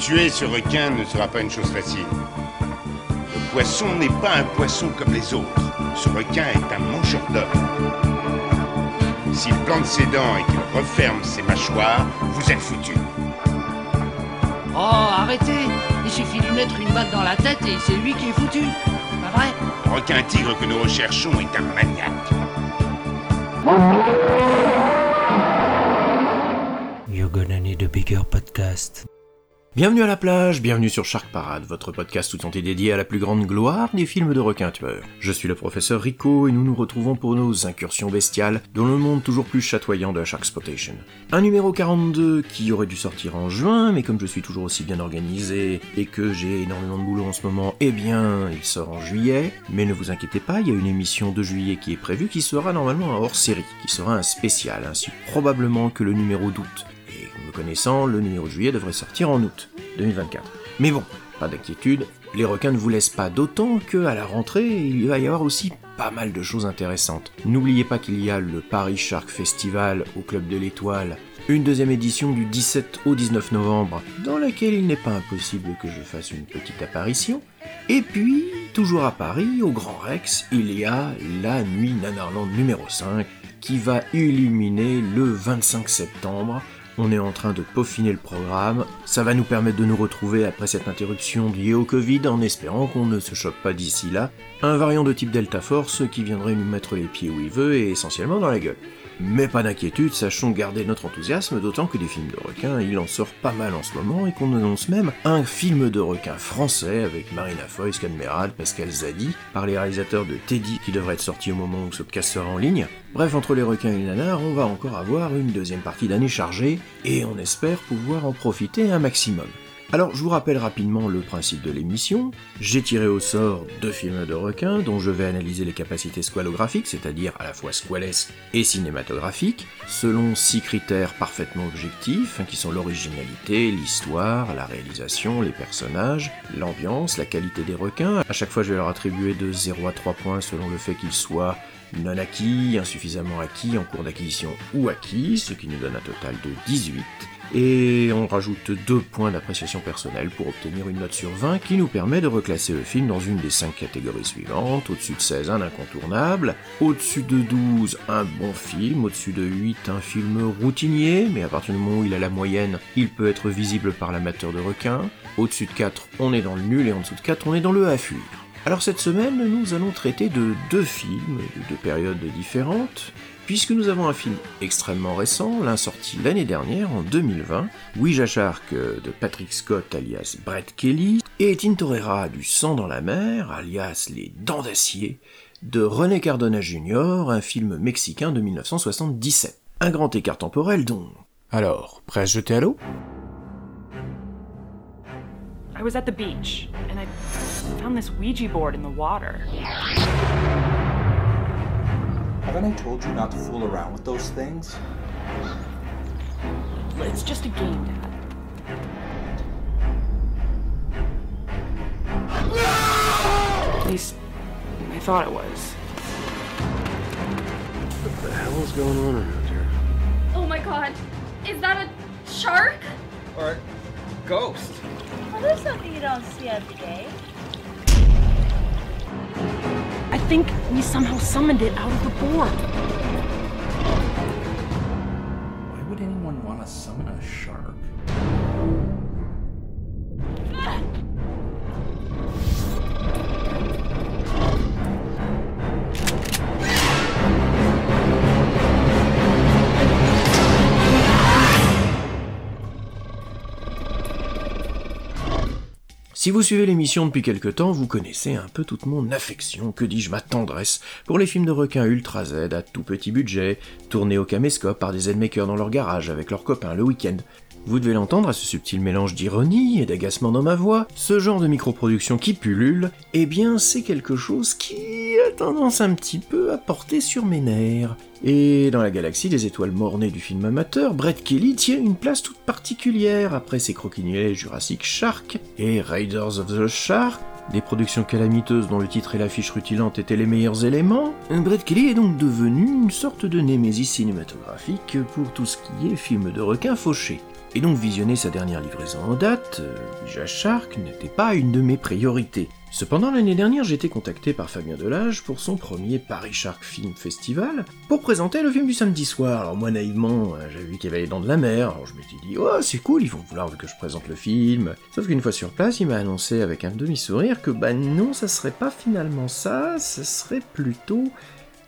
Tuer ce requin ne sera pas une chose facile. Le poisson n'est pas un poisson comme les autres. Ce requin est un mangeur d'hommes. S'il plante ses dents et qu'il referme ses mâchoires, vous êtes foutus. Oh, arrêtez Il suffit de lui mettre une balle dans la tête et c'est lui qui est foutu. Pas vrai? Le requin tigre que nous recherchons est un maniaque. You're gonna need a bigger podcast. Bienvenue à la plage, bienvenue sur Shark Parade, votre podcast tout entier dédié à la plus grande gloire des films de requins tueurs. Je suis le professeur Rico et nous nous retrouvons pour nos incursions bestiales dans le monde toujours plus chatoyant de la Sharkspotation. Un numéro 42 qui aurait dû sortir en juin, mais comme je suis toujours aussi bien organisé et que j'ai énormément de boulot en ce moment, eh bien, il sort en juillet. Mais ne vous inquiétez pas, il y a une émission de juillet qui est prévue qui sera normalement hors-série, qui sera un spécial, ainsi probablement que le numéro d'août. Me connaissant, le numéro de juillet devrait sortir en août 2024. Mais bon, pas d'inquiétude, les requins ne vous laissent pas d'autant que à la rentrée, il va y avoir aussi pas mal de choses intéressantes. N'oubliez pas qu'il y a le Paris Shark Festival au Club de l'Étoile, une deuxième édition du 17 au 19 novembre, dans laquelle il n'est pas impossible que je fasse une petite apparition. Et puis, toujours à Paris, au Grand Rex, il y a la Nuit Nanarland numéro 5, qui va illuminer le 25 septembre on est en train de peaufiner le programme. Ça va nous permettre de nous retrouver après cette interruption liée au Covid en espérant qu'on ne se choque pas d'ici là. Un variant de type Delta Force qui viendrait nous mettre les pieds où il veut et essentiellement dans la gueule. Mais pas d'inquiétude, sachons garder notre enthousiasme, d'autant que des films de requins, il en sort pas mal en ce moment, et qu'on annonce même un film de requins français avec Marina Foy, Scan Pascal Zadi, par les réalisateurs de Teddy, qui devrait être sorti au moment où ce podcast sera en ligne. Bref, entre les requins et les nanars, on va encore avoir une deuxième partie d'année chargée, et on espère pouvoir en profiter un maximum. Alors, je vous rappelle rapidement le principe de l'émission. J'ai tiré au sort deux films de requins dont je vais analyser les capacités squalographiques, c'est-à-dire à la fois squalesques et cinématographiques, selon six critères parfaitement objectifs, hein, qui sont l'originalité, l'histoire, la réalisation, les personnages, l'ambiance, la qualité des requins. À chaque fois, je vais leur attribuer de 0 à 3 points selon le fait qu'ils soient non acquis, insuffisamment acquis, en cours d'acquisition ou acquis, ce qui nous donne un total de 18 et on rajoute deux points d'appréciation personnelle pour obtenir une note sur 20 qui nous permet de reclasser le film dans une des cinq catégories suivantes. Au-dessus de 16, un incontournable, au-dessus de 12, un bon film, au-dessus de 8, un film routinier, mais à partir du moment où il a la moyenne, il peut être visible par l'amateur de requins. Au-dessus de 4, on est dans le nul, et en dessous de 4, on est dans le à. Alors cette semaine, nous allons traiter de deux films, de deux périodes différentes, puisque nous avons un film extrêmement récent, l'un sorti l'année dernière, en 2020, Ouija Shark de Patrick Scott alias Brett Kelly, et Tintorera du sang dans la mer, alias Les Dents d'acier, de René Cardona Jr., un film mexicain de 1977. Un grand écart temporel donc. Alors, prêt à se jeter à l'eau? I was at the beach and I found this Ouija board in the water. Haven't I told you not to fool around with those things? It's just a game, Dad. At least, I thought it was. What the hell is going on around here? Oh my god. Is that a shark? Or a ghost? Well, there's something you don't see every day. I think we somehow summoned it out of the board. Why would anyone want to summon a shark? Si vous suivez l'émission depuis quelque temps, vous connaissez un peu toute mon affection, que dis-je, ma tendresse, pour les films de requins Ultra Z à tout petit budget, tournés au caméscope par des Z-makers dans leur garage avec leurs copains le week-end. Vous devez l'entendre à ce subtil mélange d'ironie et d'agacement dans ma voix, ce genre de microproduction qui pullule, eh bien c'est quelque chose qui a tendance un petit peu à porter sur mes nerfs. Et dans la galaxie des étoiles mornées du film amateur, Brett Kelly tient une place toute particulière après ses croquignolets Jurassic Shark et Raiders of the Shark, des productions calamiteuses dont le titre et l'affiche rutilante étaient les meilleurs éléments, Brett Kelly est donc devenu une sorte de némésis cinématographique pour tout ce qui est film de requin fauché. Et donc visionner sa dernière livraison en date, euh, Ouija Shark, n'était pas une de mes priorités. Cependant, l'année dernière, j'ai été contacté par Fabien Delage pour son premier Paris Shark Film Festival pour présenter le film du samedi soir. Alors moi, naïvement, euh, j'avais vu qu'il y avait de la mer, alors je m'étais dit, oh, c'est cool, ils vont vouloir que je présente le film. Sauf qu'une fois sur place, il m'a annoncé avec un demi-sourire que bah non, ça serait pas finalement ça, ce serait plutôt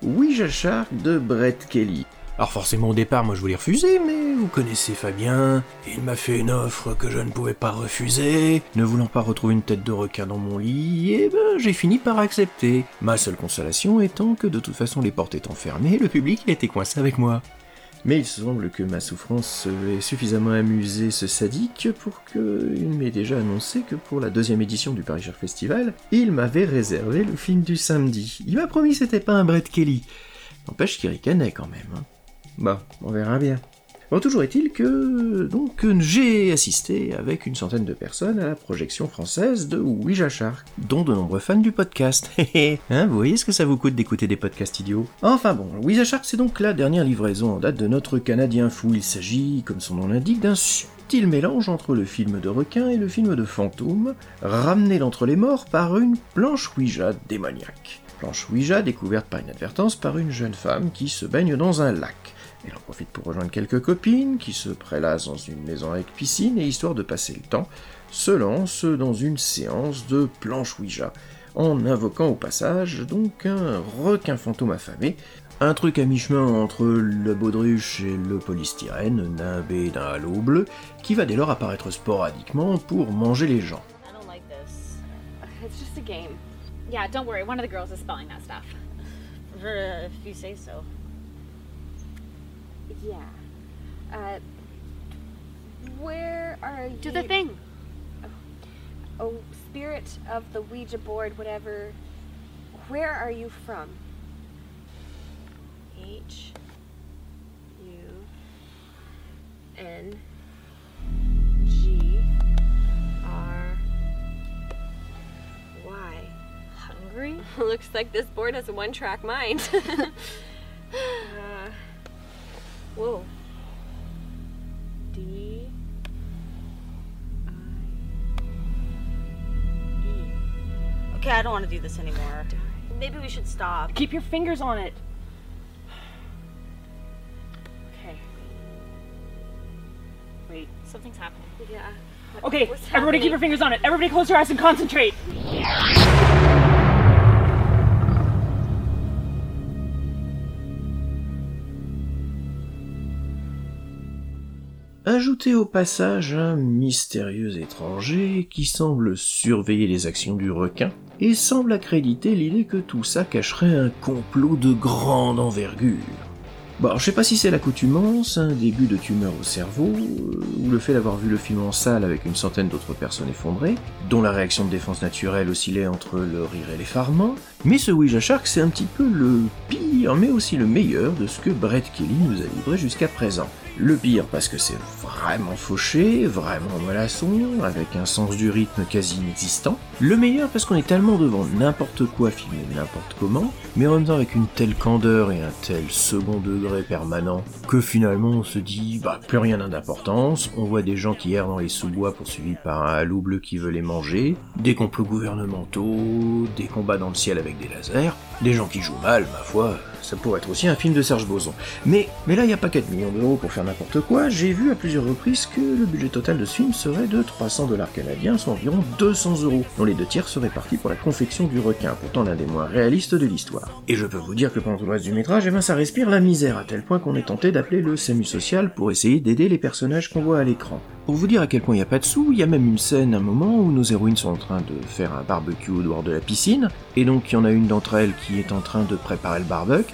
Ouija Shark de Brett Kelly. Alors forcément au départ moi je voulais refuser, mais vous connaissez Fabien, il m'a fait une offre que je ne pouvais pas refuser, ne voulant pas retrouver une tête de requin dans mon lit, et ben j'ai fini par accepter. Ma seule consolation étant que de toute façon les portes étant fermées, le public était coincé avec moi. Mais il semble que ma souffrance ait suffisamment amusé ce sadique pour qu'il m'ait déjà annoncé que pour la deuxième édition du Paris Shark Festival, il m'avait réservé le film du samedi. Il m'a promis que c'était pas un Brett Kelly. N'empêche qu'il ricanait quand même. Hein. Bah, on verra bien. Bon, toujours est-il que donc j'ai assisté avec une centaine de personnes à la projection française de Ouija Shark, dont de nombreux fans du podcast. hein, vous voyez ce que ça vous coûte d'écouter des podcasts idiots? Enfin bon, Ouija Shark c'est donc la dernière livraison en date de notre Canadien fou. Il s'agit, comme son nom l'indique, d'un subtil mélange entre le film de requin et le film de fantôme, ramené d'entre les morts par une planche Ouija démoniaque. Planche Ouija découverte par inadvertance par une jeune femme qui se baigne dans un lac. Elle en profite pour rejoindre quelques copines qui se prélassent dans une maison avec piscine et histoire de passer le temps, se lance dans une séance de planche Ouija, en invoquant au passage donc un requin fantôme affamé, un truc à mi-chemin entre le baudruche et le polystyrène, nimbé d'un halo bleu, qui va dès lors apparaître sporadiquement pour manger les gens. I don't like this. It's just a game. Yeah, don't worry. One of the girls is spelling that stuff. If you say so. Yeah. Uh, where are you? Do the thing. Oh, spirit of the Ouija board, whatever. Where are you from? H U N G R Y. Hungry? Looks like this board has a one-track mind. want to do this anymore. Maybe we should stop. Keep your fingers on it. Okay. Wait. Something's happening. yeah. Okay, What's everybody keep your fingers on it. Everybody close your eyes and concentrate. Ajoutez au passage un mystérieux étranger qui semble surveiller les actions du requin et semble accréditer l'idée que tout ça cacherait un complot de grande envergure. Bon, je sais pas si c'est l'accoutumance, un début de tumeur au cerveau, euh, ou le fait d'avoir vu le film en salle avec une centaine d'autres personnes effondrées, dont la réaction de défense naturelle oscillait entre le rire et l'effarement, mais ce Ouija Shark c'est un petit peu le pire, mais aussi le meilleur de ce que Brett Kelly nous a livré jusqu'à présent. Le pire parce que c'est vraiment fauché, vraiment mollasson, avec un sens du rythme quasi inexistant. Le meilleur parce qu'on est tellement devant n'importe quoi filmé n'importe comment, mais en même temps avec une telle candeur et un tel second degré permanent que finalement on se dit bah plus rien n'a d'importance, on voit des gens qui errent dans les sous-bois poursuivis par un halo bleu qui veut les manger, des complots gouvernementaux, des combats dans le ciel avec des lasers, des gens qui jouent mal, ma foi, ça pourrait être aussi un film de Serge Boson. Mais, mais là, il n'y a pas 4 millions d'euros pour faire n'importe quoi. J'ai vu à plusieurs reprises que le budget total de ce film serait de 300 dollars canadiens, soit environ 200 euros, dont les deux tiers seraient partis pour la confection du requin, pourtant l'un des moins réalistes de l'histoire. Et je peux vous dire que pendant tout le reste du métrage, eh ben, ça respire la misère, à tel point qu'on est tenté d'appeler le SAMU social pour essayer d'aider les personnages qu'on voit à l'écran. Pour vous dire à quel point il n'y a pas de sous, il y a même une scène, un moment où nos héroïnes sont en train de faire un barbecue au dehors de la piscine, et donc il y en a une d'entre elles qui est en train de préparer le barbecue.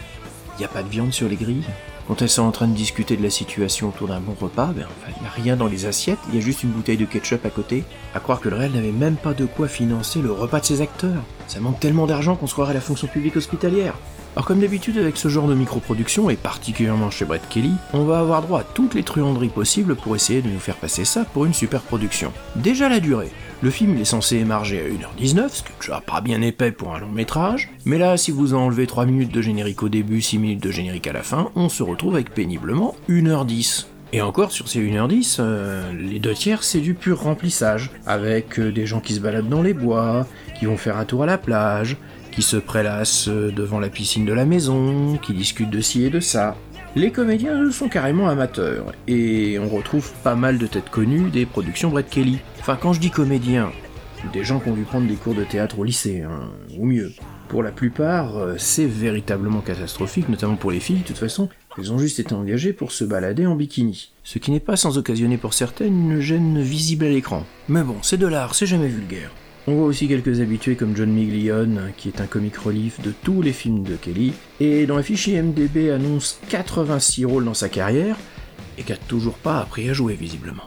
Il n'y a pas de viande sur les grilles. Quand elles sont en train de discuter de la situation autour d'un bon repas, ben enfin, il n'y a rien dans les assiettes, il y a juste une bouteille de ketchup à côté. À croire que le réel n'avait même pas de quoi financer le repas de ses acteurs. Ça manque tellement d'argent qu'on se croirait à la fonction publique hospitalière. Alors comme d'habitude avec ce genre de microproduction, et particulièrement chez Brett Kelly, on va avoir droit à toutes les truanderies possibles pour essayer de nous faire passer ça pour une super production. Déjà la durée. Le film il est censé émarger à 1h19, ce qui est déjà pas bien épais pour un long métrage, mais là si vous enlevez 3 minutes de générique au début, 6 minutes de générique à la fin, on se retrouve avec péniblement 1h10. Et encore, sur ces 1h10, euh, les deux tiers, c'est du pur remplissage, avec euh, des gens qui se baladent dans les bois, qui vont faire un tour à la plage, qui se prélassent devant la piscine de la maison, qui discutent de ci et de ça. Les comédiens, sont carrément amateurs, et on retrouve pas mal de têtes connues des productions Brett Kelly. Enfin, quand je dis comédiens, des gens qui ont dû prendre des cours de théâtre au lycée, hein, ou mieux. Pour la plupart, euh, c'est véritablement catastrophique, notamment pour les filles, de toute façon, elles ont juste été engagées pour se balader en bikini. Ce qui n'est pas sans occasionner pour certaines une gêne visible à l'écran. Mais bon, c'est de l'art, c'est jamais vulgaire. On voit aussi quelques habitués comme John Miglione, qui est un comic relief de tous les films de Kelly, et dans la fichier MDB annonce 86 rôles dans sa carrière, et qui a toujours pas appris à jouer visiblement.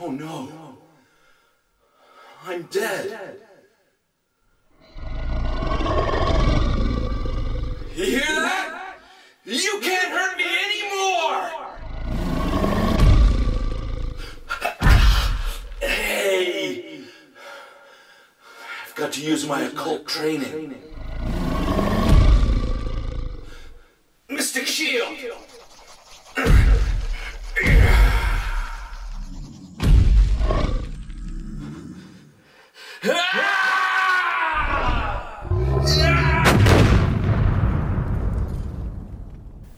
Oh no. I'm dead. You can't hurt me anymore! Hey! I've got to use my occult training. Mystic Shield!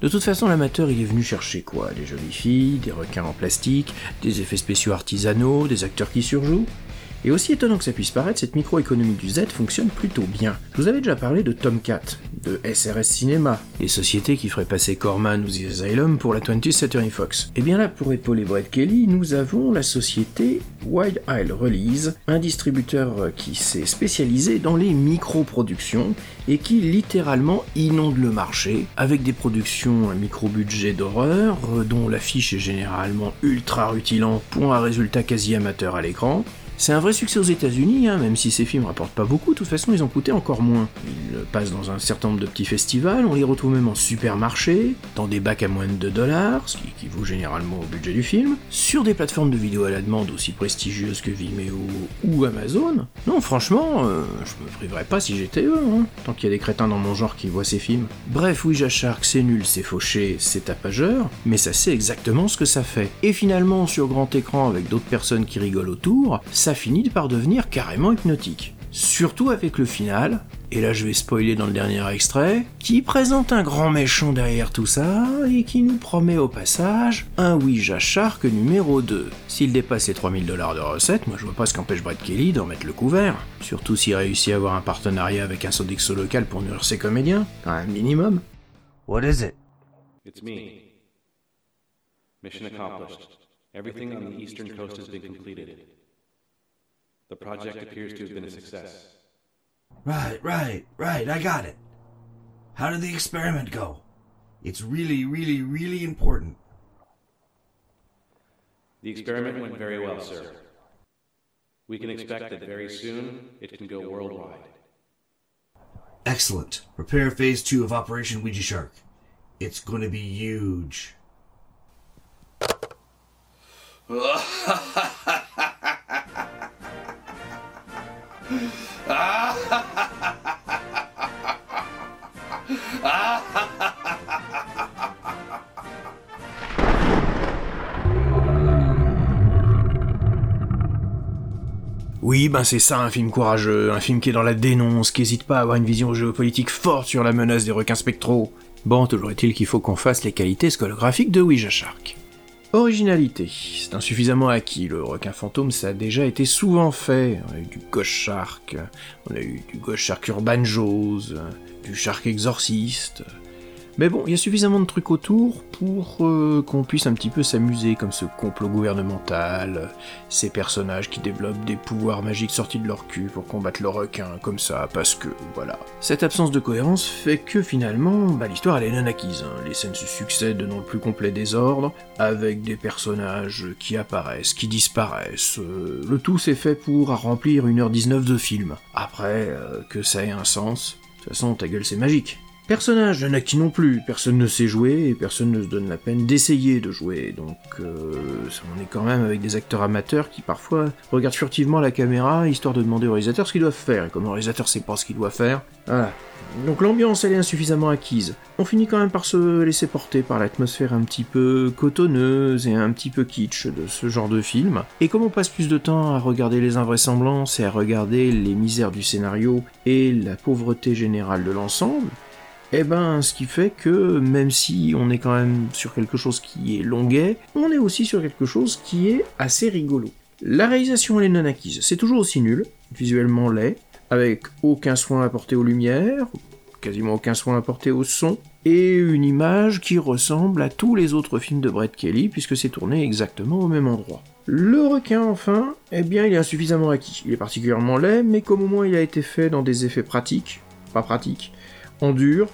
De toute façon, l'amateur, il est venu chercher quoi? Des jolies filles, des requins en plastique, des effets spéciaux artisanaux, des acteurs qui surjouent et aussi étonnant que ça puisse paraître, cette microéconomie du Z fonctionne plutôt bien. Je vous avais déjà parlé de Tomcat, de SRS Cinéma, les sociétés qui feraient passer Corman ou The Asylum pour la 20th Century Fox. Et bien là, pour épauler Brett Kelly, nous avons la société Wild Isle Release, un distributeur qui s'est spécialisé dans les micro-productions et qui littéralement inonde le marché avec des productions à micro-budget d'horreur, dont l'affiche est généralement ultra rutilant pour un résultat quasi amateur à l'écran, c'est un vrai succès aux États-Unis, hein, même si ces films rapportent pas beaucoup, de toute façon ils ont coûté encore moins. Ils passent dans un certain nombre de petits festivals, on les retrouve même en supermarché, dans des bacs à moins de 2 dollars, ce qui équivaut généralement au budget du film, sur des plateformes de vidéo à la demande aussi prestigieuses que Vimeo ou Amazon. Non, franchement, euh, je me priverais pas si j'étais eux, hein, tant qu'il y a des crétins dans mon genre qui voient ces films. Bref, Ouija Shark, c'est nul, c'est fauché, c'est tapageur, mais ça sait exactement ce que ça fait. Et finalement, sur grand écran avec d'autres personnes qui rigolent autour, ça finit par devenir carrément hypnotique. Surtout avec le final, et là je vais spoiler dans le dernier extrait, qui présente un grand méchant derrière tout ça, et qui nous promet au passage un Ouija Shark numéro 2. S'il dépasse les 3000 dollars de recettes, moi je vois pas ce qu'empêche Brett Kelly d'en mettre le couvert. Surtout s'il réussit à avoir un partenariat avec un Sodexo local pour nourrir ses comédiens, un minimum. What is it? It's me. Mission accomplished. Everything on the eastern coast has been completed. The project appears to have been a success. Right, right, right, I got it. How did the experiment go? It's really, really, really important. The experiment went very well, sir. We can expect that very soon it can go worldwide. Excellent. Prepare phase two of Operation Ouija Shark. It's going to be huge. Oui, ben c'est ça un film courageux, un film qui est dans la dénonce, qui hésite pas à avoir une vision géopolitique forte sur la menace des requins spectraux. Bon, toujours est-il qu'il faut qu'on fasse les qualités scolographiques de Ouija Shark. Originalité. C'est insuffisamment acquis, le requin fantôme, ça a déjà été souvent fait. On a eu du Ghost Shark, on a eu du Ghost Shark Urban Jaws, du Shark Exorcist. Mais bon, il y a suffisamment de trucs autour pour euh, qu'on puisse un petit peu s'amuser, comme ce complot gouvernemental, ces personnages qui développent des pouvoirs magiques sortis de leur cul pour combattre le requin, comme ça, parce que, voilà. Cette absence de cohérence fait que finalement, bah, l'histoire elle est non acquise. hein. Les scènes se succèdent dans le plus complet désordre, avec des personnages qui apparaissent, qui disparaissent. euh, le tout c'est fait pour remplir 1h19 de film. Après, euh, que ça ait un sens, de toute façon, ta gueule c'est magique. Personnages, il y en a qui non plus, personne ne sait jouer et personne ne se donne la peine d'essayer de jouer, donc euh, on est quand même avec des acteurs amateurs qui parfois regardent furtivement la caméra histoire de demander au réalisateur ce qu'ils doivent faire, et comme le réalisateur sait pas ce qu'il doit faire, voilà. Donc l'ambiance elle est insuffisamment acquise. On finit quand même par se laisser porter par l'atmosphère un petit peu cotonneuse et un petit peu kitsch de ce genre de film. Et comme on passe plus de temps à regarder les invraisemblances et à regarder les misères du scénario et la pauvreté générale de l'ensemble, eh ben, ce qui fait que même si on est quand même sur quelque chose qui est longuet, on est aussi sur quelque chose qui est assez rigolo. La réalisation elle est non acquise, c'est toujours aussi nul, visuellement laid, avec aucun soin apporté aux lumières, quasiment aucun soin apporté au son, et une image qui ressemble à tous les autres films de Brett Kelly, puisque c'est tourné exactement au même endroit. Le requin, enfin, eh bien, il est insuffisamment acquis. Il est particulièrement laid, mais comme au moins il a été fait dans des effets pratiques, pas pratiques, en dur,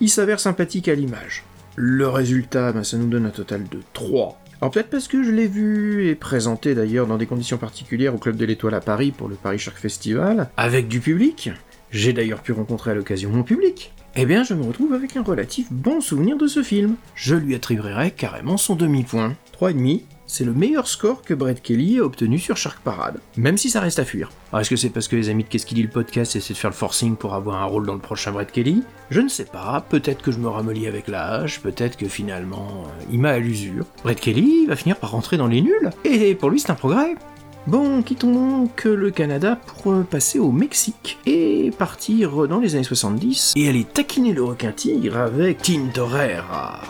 il s'avère sympathique à l'image. Le résultat, ben, ça nous donne un total de 3 alors peut-être parce que je l'ai vu et présenté d'ailleurs dans des conditions particulières au Club de l'Étoile à Paris pour le Paris Shark Festival, avec du public, j'ai d'ailleurs pu rencontrer à l'occasion mon public, eh bien je me retrouve avec un relatif bon souvenir de ce film. Je lui attribuerai carrément son demi-point. 3,5, c'est le meilleur score que Brett Kelly a obtenu sur Shark Parade, même si ça reste à fuir. Alors est-ce que c'est parce que les amis de Qu'est-ce qu'il dit le podcast essaient de faire le forcing pour avoir un rôle dans le prochain Brett Kelly? Je ne sais pas, peut-être que je me ramollis avec l'âge, peut-être que finalement euh, il m'a à l'usure. Brett Kelly va finir par rentrer dans les nuls, et pour lui c'est un progrès. Bon, quittons donc le Canada pour euh, passer au Mexique et partir dans les années 70 et aller taquiner le requin tigre avec Tintorera,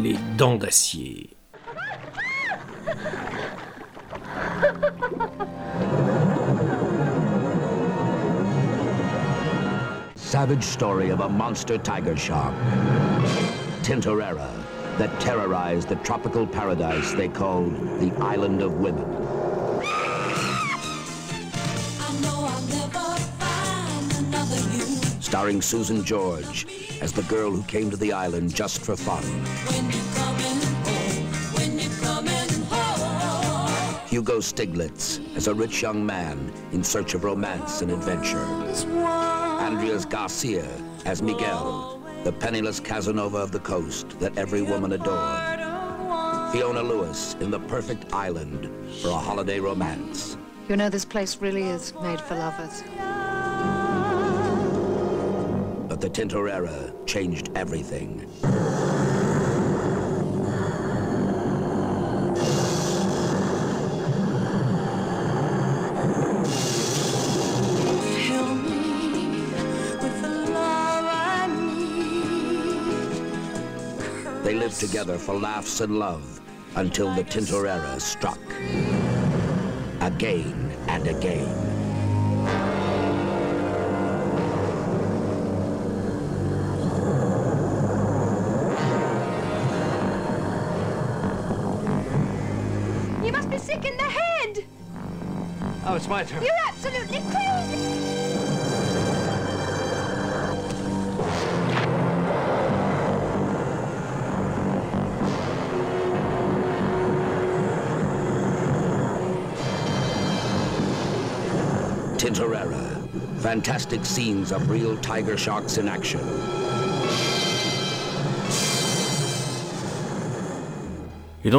les dents d'acier. Savage story of a monster tiger shark, Tintorera, that terrorized the tropical paradise they called the Island of Women. Starring Susan George as the girl who came to the island just for fun. Hugo Stiglitz as a rich young man in search of romance and adventure. Andreas Garcia as Miguel, the penniless Casanova of the coast that every woman adored. Fiona Lewis in the perfect island for a holiday romance. You know, this place really is made for lovers. But the Tintorera changed everything. Lived together for laughs and love until the Tintorera struck. Again and again. You must be sick in the head! Oh, it's my turn. You're Fantastic scenes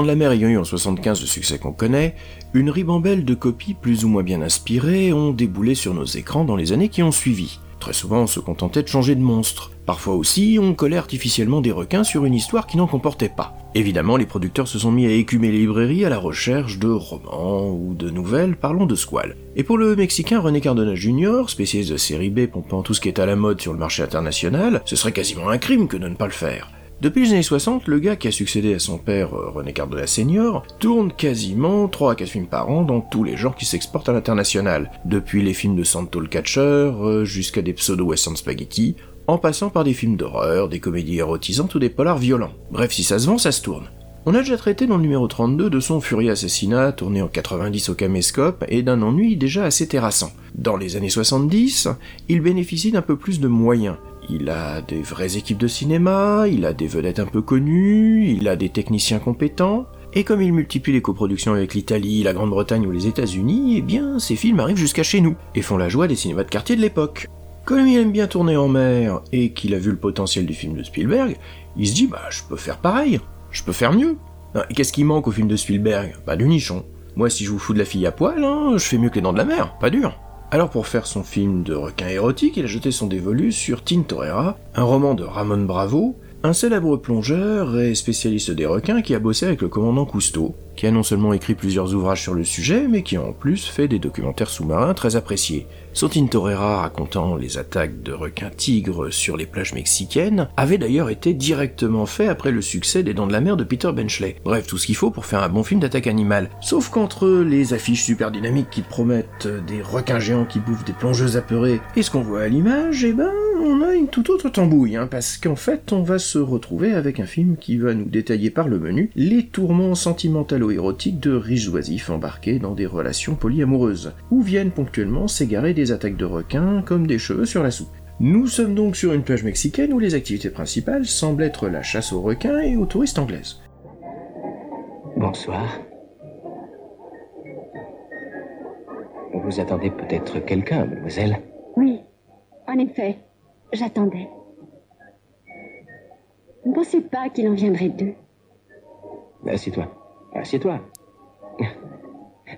de la Mer ayant eu en 75 le succès qu'on connaît, une ribambelle de copies plus ou moins bien inspirées ont déboulé sur nos écrans dans les années qui ont suivi. Très souvent, on se contentait de changer de monstre. Parfois aussi, on collait artificiellement des requins sur une histoire qui n'en comportait pas. Évidemment, les producteurs se sont mis à écumer les librairies à la recherche de romans ou de nouvelles parlant de squales. Et pour le Mexicain René Cardona Jr., spécialiste de série B pompant tout ce qui est à la mode sur le marché international, ce serait quasiment un crime que de ne pas le faire. Depuis les années 60, le gars qui a succédé à son père, euh, René Cardona Senior, tourne quasiment 3 à 4 films par an dans tous les genres qui s'exportent à l'international, depuis les films de Santo le Catcher euh, jusqu'à des pseudo-western spaghetti, en passant par des films d'horreur, des comédies érotisantes ou des polars violents. Bref, si ça se vend, ça se tourne. On a déjà traité dans le numéro 32 de son Fury Assassinat, tourné en 90 au caméscope, et d'un ennui déjà assez terrassant. Dans les années 70, il bénéficie d'un peu plus de moyens. Il a des vraies équipes de cinéma, il a des vedettes un peu connues, il a des techniciens compétents, et comme il multiplie les coproductions avec l'Italie, la Grande-Bretagne ou les États-Unis, eh bien, ces films arrivent jusqu'à chez nous, et font la joie des cinémas de quartier de l'époque. Comme il aime bien tourner en mer et qu'il a vu le potentiel du film de Spielberg, il se dit bah je peux faire pareil, je peux faire mieux. Qu'est-ce qui manque au film de Spielberg? Bah du nichon. Moi si je vous fous de la fille à poil, hein, je fais mieux que les dents de la mer, pas dur. Alors pour faire son film de requin érotique, il a jeté son dévolu sur Tintorera, un roman de Ramon Bravo, un célèbre plongeur et spécialiste des requins qui a bossé avec le commandant Cousteau, qui a non seulement écrit plusieurs ouvrages sur le sujet, mais qui a en plus fait des documentaires sous-marins très appréciés. Sotin Torreira racontant les attaques de requins tigres sur les plages mexicaines avait d'ailleurs été directement fait après le succès des Dents de la Mer de Peter Benchley. Bref, tout ce qu'il faut pour faire un bon film d'attaque animale. Sauf qu'entre les affiches super dynamiques qui promettent des requins géants qui bouffent des plongeuses apeurées et ce qu'on voit à l'image, eh ben, on a une toute autre tambouille, hein, parce qu'en fait, on va se retrouver avec un film qui va nous détailler par le menu les tourments sentimentalo-érotiques de riches oisifs embarqués dans des relations polyamoureuses, où viennent ponctuellement s'égarer des attaques de requins comme des cheveux sur la soupe. Nous sommes donc sur une plage mexicaine où les activités principales semblent être la chasse aux requins et aux touristes anglaises. Bonsoir. Vous attendez peut-être quelqu'un, mademoiselle? Oui, en effet. J'attendais. Ne pensez pas qu'il en viendrait deux? Assieds-toi. Assieds-toi.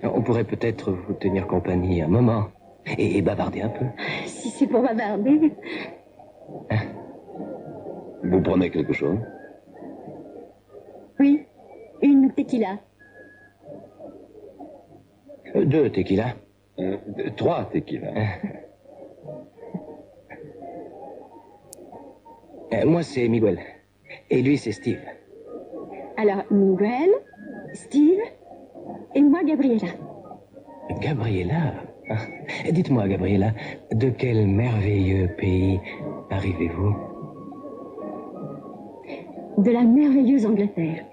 On pourrait peut-être vous tenir compagnie un moment et, bavarder un peu. Si c'est pour bavarder. Vous prenez quelque chose? Oui, une tequila. Euh, deux tequila. Euh, trois tequila. Euh, moi, c'est Miguel. Et lui, c'est Steve. Alors, Miguel, Steve et moi, Gabriela. Gabriela? Ah, Dites-moi, Gabriela, de quel merveilleux pays arrivez-vous? De la merveilleuse Angleterre.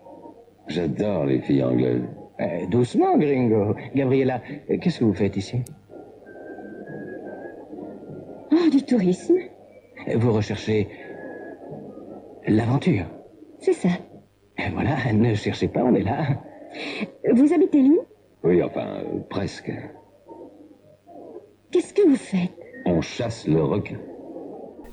J'adore les filles anglaises. Euh, doucement, gringo. Gabriela, qu'est-ce que vous faites ici? Oh, du tourisme. Vous recherchez l'aventure. C'est ça. Voilà, ne cherchez pas, on est là. Vous habitez Lille Oui, enfin, euh, presque. Qu'est-ce que vous faites? On chasse le requin.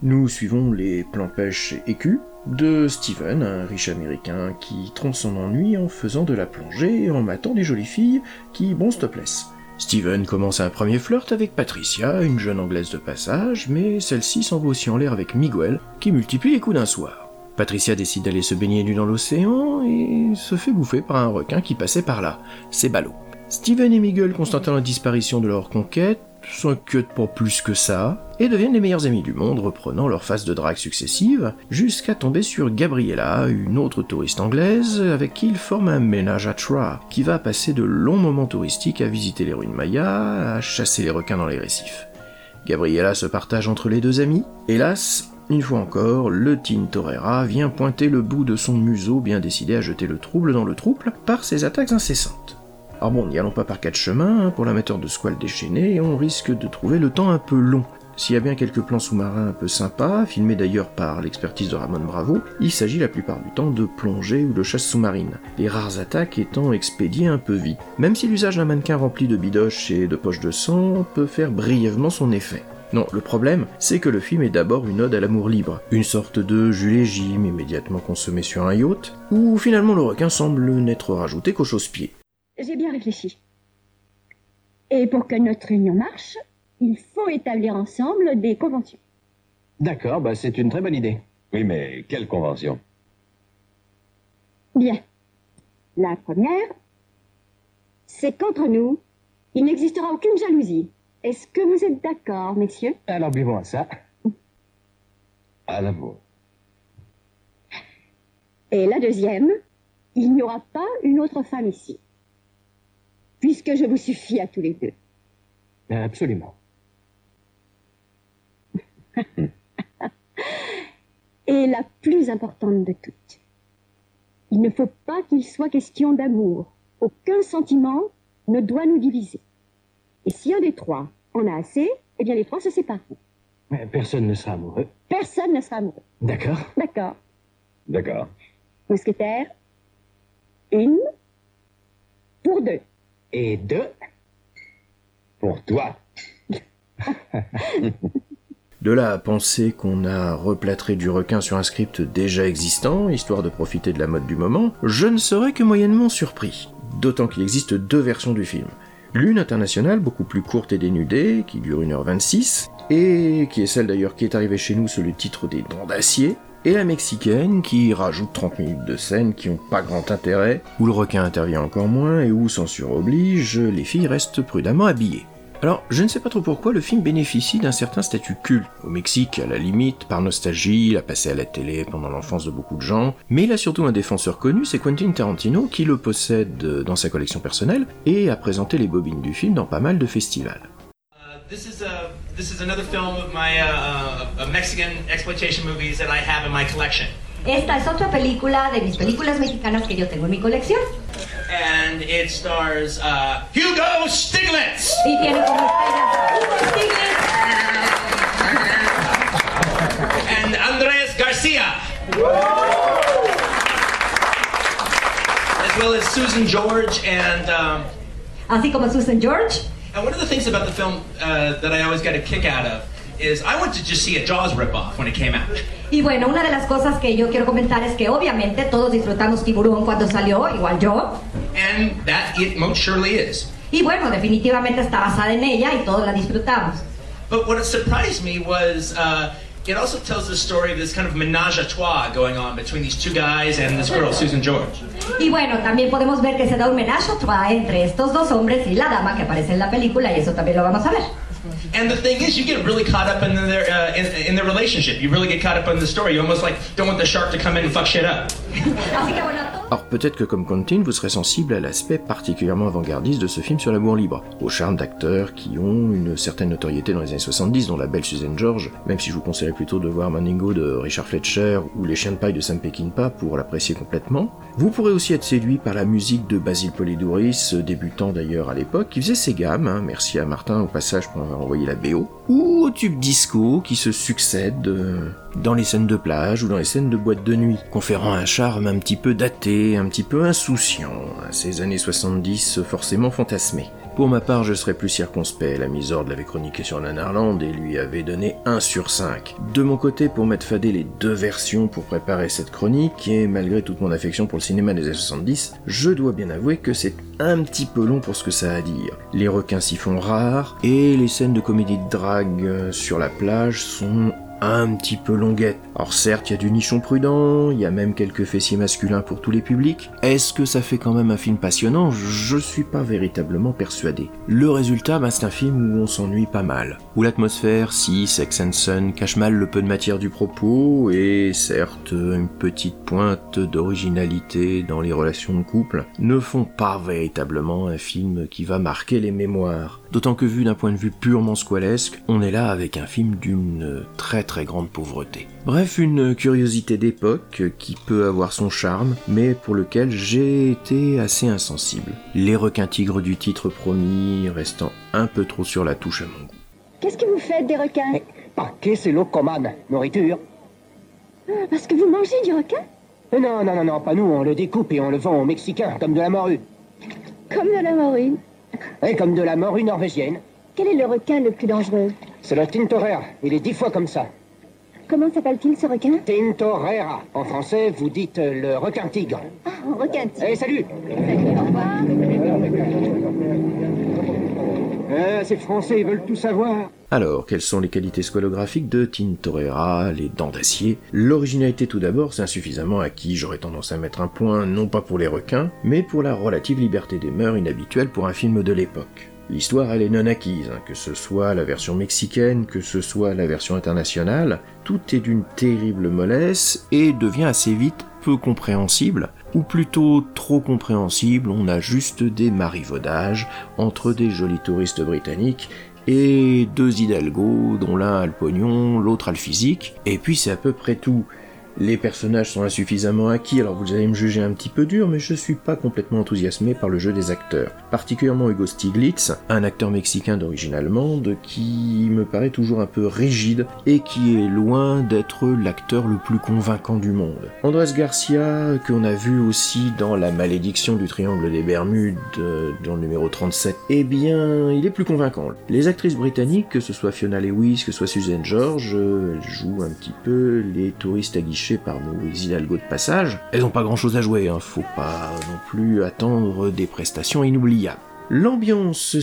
Nous suivons les plans pêche écus de Steven, un riche américain qui trompe son ennui en faisant de la plongée et en matant des jolies filles qui, bon, te plaisent. Steven commence un premier flirt avec Patricia, une jeune anglaise de passage, mais celle-ci s'en va aussi en l'air avec Miguel, qui multiplie les coups d'un soir. Patricia décide d'aller se baigner nu dans l'océan et se fait bouffer par un requin qui passait par là. C'est ballot. Steven et Miguel, constatant la disparition de leur conquête, s'inquiètent pour plus que ça, et deviennent les meilleurs amis du monde, reprenant leur phase de drague successive, jusqu'à tomber sur Gabriella, une autre touriste anglaise, avec qui ils forment un ménage à trois, qui va passer de longs moments touristiques à visiter les ruines mayas, à chasser les requins dans les récifs. Gabriella se partage entre les deux amis. Hélas, une fois encore, le Tintorera vient pointer le bout de son museau bien décidé à jeter le trouble dans le trouble par ses attaques incessantes. Alors bon, n'y allons pas par quatre chemins, hein, pour l'amateur de squales déchaînés, on risque de trouver le temps un peu long. S'il y a bien quelques plans sous-marins un peu sympas, filmés d'ailleurs par l'expertise de Ramon Bravo, il s'agit la plupart du temps de plongée ou de chasse sous-marine, les rares attaques étant expédiées un peu vite, même si l'usage d'un mannequin rempli de bidoches et de poches de sang peut faire brièvement son effet. Non, le problème, c'est que le film est d'abord une ode à l'amour libre, une sorte de Jules Jim immédiatement consommé sur un yacht, où finalement le requin semble n'être rajouté qu'au chausse-pied. J'ai bien réfléchi. Et pour que notre réunion marche, il faut établir ensemble des conventions. D'accord, bah c'est une très bonne idée. Oui, mais quelle convention? Bien. La première, c'est qu'entre nous, il n'existera aucune jalousie. Est-ce que vous êtes d'accord, messieurs? Alors buvons à ça. À l'amour. Et la deuxième, il n'y aura pas une autre femme ici. Puisque je vous suffis à tous les deux. Absolument. Et la plus importante de toutes, il ne faut pas qu'il soit question d'amour. Aucun sentiment ne doit nous diviser. Et si un des trois en a assez, eh bien les trois se séparent. Mais personne ne sera amoureux. Personne ne sera amoureux. D'accord. D'accord. D'accord. Mousquetaire, une pour deux. Et deux pour toi. De là à penser qu'on a replâtré du requin sur un script déjà existant, histoire de profiter de la mode du moment, je ne serais que moyennement surpris. D'autant qu'il existe deux versions du film. L'une internationale, beaucoup plus courte et dénudée, qui dure 1h26, et qui est celle d'ailleurs qui est arrivée chez nous sous le titre des Dents d'acier, et la mexicaine qui rajoute 30 minutes de scène qui ont pas grand intérêt, où le requin intervient encore moins et où, censure oblige, les filles restent prudemment habillées. Alors, je ne sais pas trop pourquoi le film bénéficie d'un certain statut culte. Au Mexique, à la limite, par nostalgie, il a passé à la télé pendant l'enfance de beaucoup de gens, mais il a surtout un défenseur connu, c'est Quentin Tarantino, qui le possède dans sa collection personnelle et a présenté les bobines du film dans pas mal de festivals. This is a this is another film of my uh, uh, Mexican exploitation movies that I have in my collection. Esta es otra película de mis películas mexicanas que yo tengo en mi colección. And it stars uh, Hugo Stiglitz. Y tiene como Hugo Stiglitz. and Andres Garcia. As well as Susan George and. Um, Así como Susan George. And one of the things about the film uh, that I always got a kick out of is I went to just see a Jaws ripoff when it came out. Y bueno, una de las cosas que yo quiero comentar es que obviamente todos disfrutamos Tiburón cuando salió, igual yo. And that it most surely is. Y bueno, definitivamente está basada en ella y todos la disfrutamos. But what surprised me was uh, it also tells the story of this kind of menage a trois going on between these two guys and this girl, Susan George. Y bueno, también podemos ver que se da un menage à trois entre estos dos hombres y la dama que aparece en la película y eso también lo vamos a ver. And the thing is, you get really caught up in their uh, in, in their relationship. You really get caught up in the story. You almost like don't want the shark to come in and fuck shit up. Or peut-être que comme Quentin, vous serez sensible à l'aspect particulièrement avant-gardiste de ce film sur l'amour libre, au charme d'acteurs qui ont une certaine notoriété dans les années 70, dont la belle Suzanne George, même si je vous conseillerais plutôt de voir Mandingo de Richard Fletcher ou Les chiens de paille de Sam Peckinpah pour l'apprécier complètement. Vous pourrez aussi être séduit par la musique de Basil Polidouris, débutant d'ailleurs à l'époque, qui faisait ses gammes, hein, merci à Martin au passage pour avoir envoyé la BO, ou au tube disco qui se succèdent euh, dans les scènes de plage ou dans les scènes de boîte de nuit, conférant un charme un petit peu daté, un petit peu insouciant à ces années 70 forcément fantasmées. Pour ma part, je serais plus circonspect. La Misorde l'avait chroniqué sur Nanarland et lui avait donné 1 sur 5. De mon côté, pour mettre fadé les deux versions pour préparer cette chronique, et malgré toute mon affection pour le cinéma des années 70, je dois bien avouer que c'est un petit peu long pour ce que ça a à dire. Les requins s'y font rares, et les scènes de comédie de drague euh, sur la plage sont un petit peu longuette. Alors certes, il y a du nichon prudent, il y a même quelques fessiers masculins pour tous les publics. Est-ce que ça fait quand même un film passionnant? Je suis pas véritablement persuadé. Le résultat, bah, c'est un film où on s'ennuie pas mal. Où l'atmosphère, si Sex and Sun, cache mal le peu de matière du propos, et certes, une petite pointe d'originalité dans les relations de couple, ne font pas véritablement un film qui va marquer les mémoires. D'autant que vu d'un point de vue purement squalesque, on est là avec un film d'une très très grande pauvreté. Bref, une curiosité d'époque qui peut avoir son charme, mais pour lequel j'ai été assez insensible. Les requins tigres du titre promis restant un peu trop sur la touche à mon goût. Qu'est-ce que vous faites des requins Pas que c'est l'eau commande. Nourriture. Ah, Parce que vous mangez du requin Euh, Non, non, non, non, pas nous. On le découpe et on le vend aux Mexicains, comme de la morue. Comme de la morue. Et comme de la morue norvégienne. Quel est le requin le plus dangereux C'est le Tintorera. Il est dix fois comme ça. Comment s'appelle-t-il ce requin Tintorera. En français, vous dites euh, le requin tigre. Ah, requin tigre. Eh, salut Au revoir. Ces Français, veulent tout savoir. Alors, quelles sont les qualités squalographiques de Tintorera, les dents d'acier? L'originalité tout d'abord, c'est insuffisamment acquis, j'aurais tendance à mettre un point non pas pour les requins, mais pour la relative liberté des mœurs inhabituelle pour un film de l'époque. L'histoire, elle est non acquise, hein, que ce soit la version mexicaine, que ce soit la version internationale, tout est d'une terrible mollesse et devient assez vite peu compréhensible, ou plutôt trop compréhensible, on a juste des marivaudages entre des jolis touristes britanniques et deux hidalgos dont l'un a le pognon, l'autre a le physique, et puis c'est à peu près tout. Les personnages sont insuffisamment acquis, alors vous allez me juger un petit peu dur, mais je suis pas complètement enthousiasmé par le jeu des acteurs. Particulièrement Hugo Stiglitz, un acteur mexicain d'origine allemande qui me paraît toujours un peu rigide et qui est loin d'être l'acteur le plus convaincant du monde. Andrés Garcia, qu'on a vu aussi dans La malédiction du triangle des Bermudes, euh, dans le numéro 37, eh bien, il est plus convaincant. Les actrices britanniques, que ce soit Fiona Lewis, que ce soit Susan George, euh, elles jouent un petit peu les touristes par nos Hidalgo de passage. Elles ont pas grand chose à jouer, hein. faut pas non plus attendre des prestations inoubliables. L'ambiance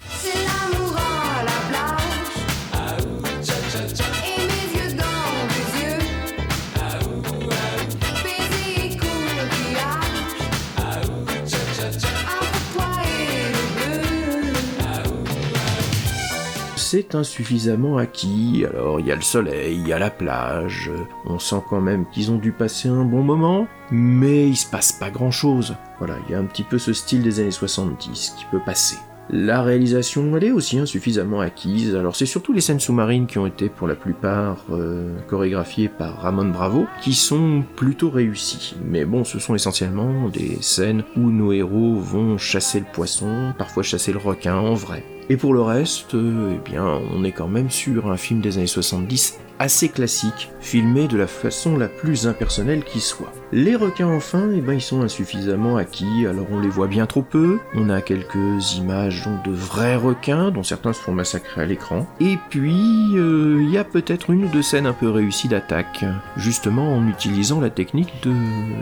insuffisamment acquis. Alors il y a le soleil, il y a la plage, on sent quand même qu'ils ont dû passer un bon moment, mais il se passe pas grand chose. Voilà, il y a un petit peu ce style des années 70 qui peut passer. La réalisation, elle est aussi insuffisamment acquise. Alors c'est surtout les scènes sous-marines qui ont été pour la plupart euh, chorégraphiées par Ramon Bravo, qui sont plutôt réussies. Mais bon, ce sont essentiellement des scènes où nos héros vont chasser le poisson, parfois chasser le requin en vrai. Et pour le reste, euh, eh bien, on est quand même sur un film des années 70 assez classique, filmé de la façon la plus impersonnelle qui soit. Les requins enfin, eh ben, ils sont insuffisamment acquis, alors on les voit bien trop peu, on a quelques images donc de vrais requins, dont certains se font massacrer à l'écran, et puis euh, il y a peut-être une ou deux scènes un peu réussies d'attaque, justement en utilisant la technique de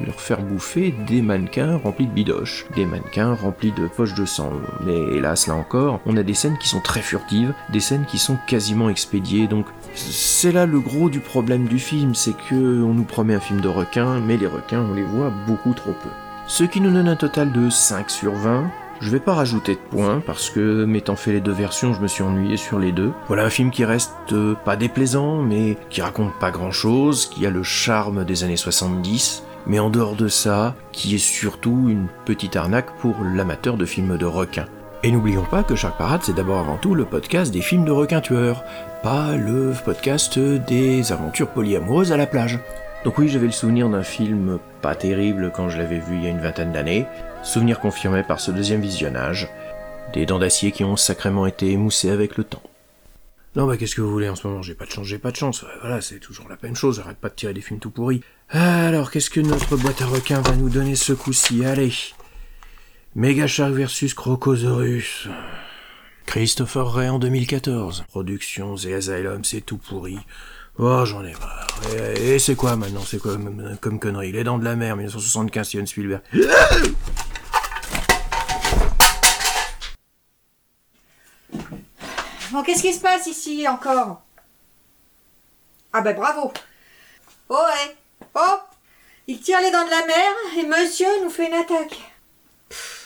leur faire bouffer des mannequins remplis de bidoches, des mannequins remplis de poches de sang. Mais hélas, là encore, on a des scènes qui sont très furtives, des scènes qui sont quasiment expédiées, donc c'est là le gros du problème du film, c'est que on nous promet un film de requins, mais les requins on les voit beaucoup trop peu. Ce qui nous donne un total de 5 sur 20. Je vais pas rajouter de points parce que m'étant fait les deux versions, je me suis ennuyé sur les deux. Voilà un film qui reste euh, pas déplaisant, mais qui raconte pas grand chose, qui a le charme des années 70, mais en dehors de ça, qui est surtout une petite arnaque pour l'amateur de films de requins. Et n'oublions pas que Shark Parade, c'est d'abord avant tout le podcast des films de requins tueurs, pas le podcast des aventures polyamoureuses à la plage. Donc oui, j'avais le souvenir d'un film pas terrible quand je l'avais vu il y a une vingtaine d'années, souvenir confirmé par ce deuxième visionnage, des dents d'acier qui ont sacrément été émoussées avec le temps. Non bah qu'est-ce que vous voulez en ce moment, j'ai pas de chance, j'ai pas de chance, voilà, c'est toujours la même chose, j'arrête pas de tirer des films tout pourris. Alors qu'est-ce que notre boîte à requins va nous donner ce coup-ci, allez Mega Shark vs Crocosaurus. Christopher Ray en 2014. Productions et Asylum, c'est tout pourri. Oh, j'en ai marre. Et, c'est quoi maintenant? C'est quoi comme, connerie? Les Dents de la Mer, 1975, Steven Spielberg. Bon, qu'est-ce qui se passe ici encore? Ah ben bravo. Oh ouais. Oh Il tire les dents de la mer et monsieur nous fait une attaque.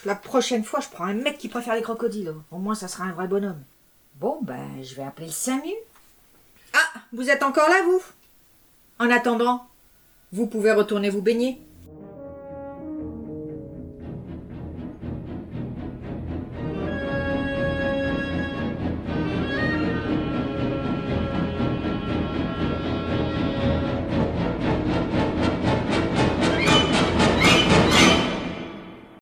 La prochaine fois, je prends un mec qui préfère les crocodiles. Au moins, ça sera un vrai bonhomme. Bon, ben, je vais appeler le SAMU. Ah, vous êtes encore là, vous? En attendant, vous pouvez retourner vous baigner.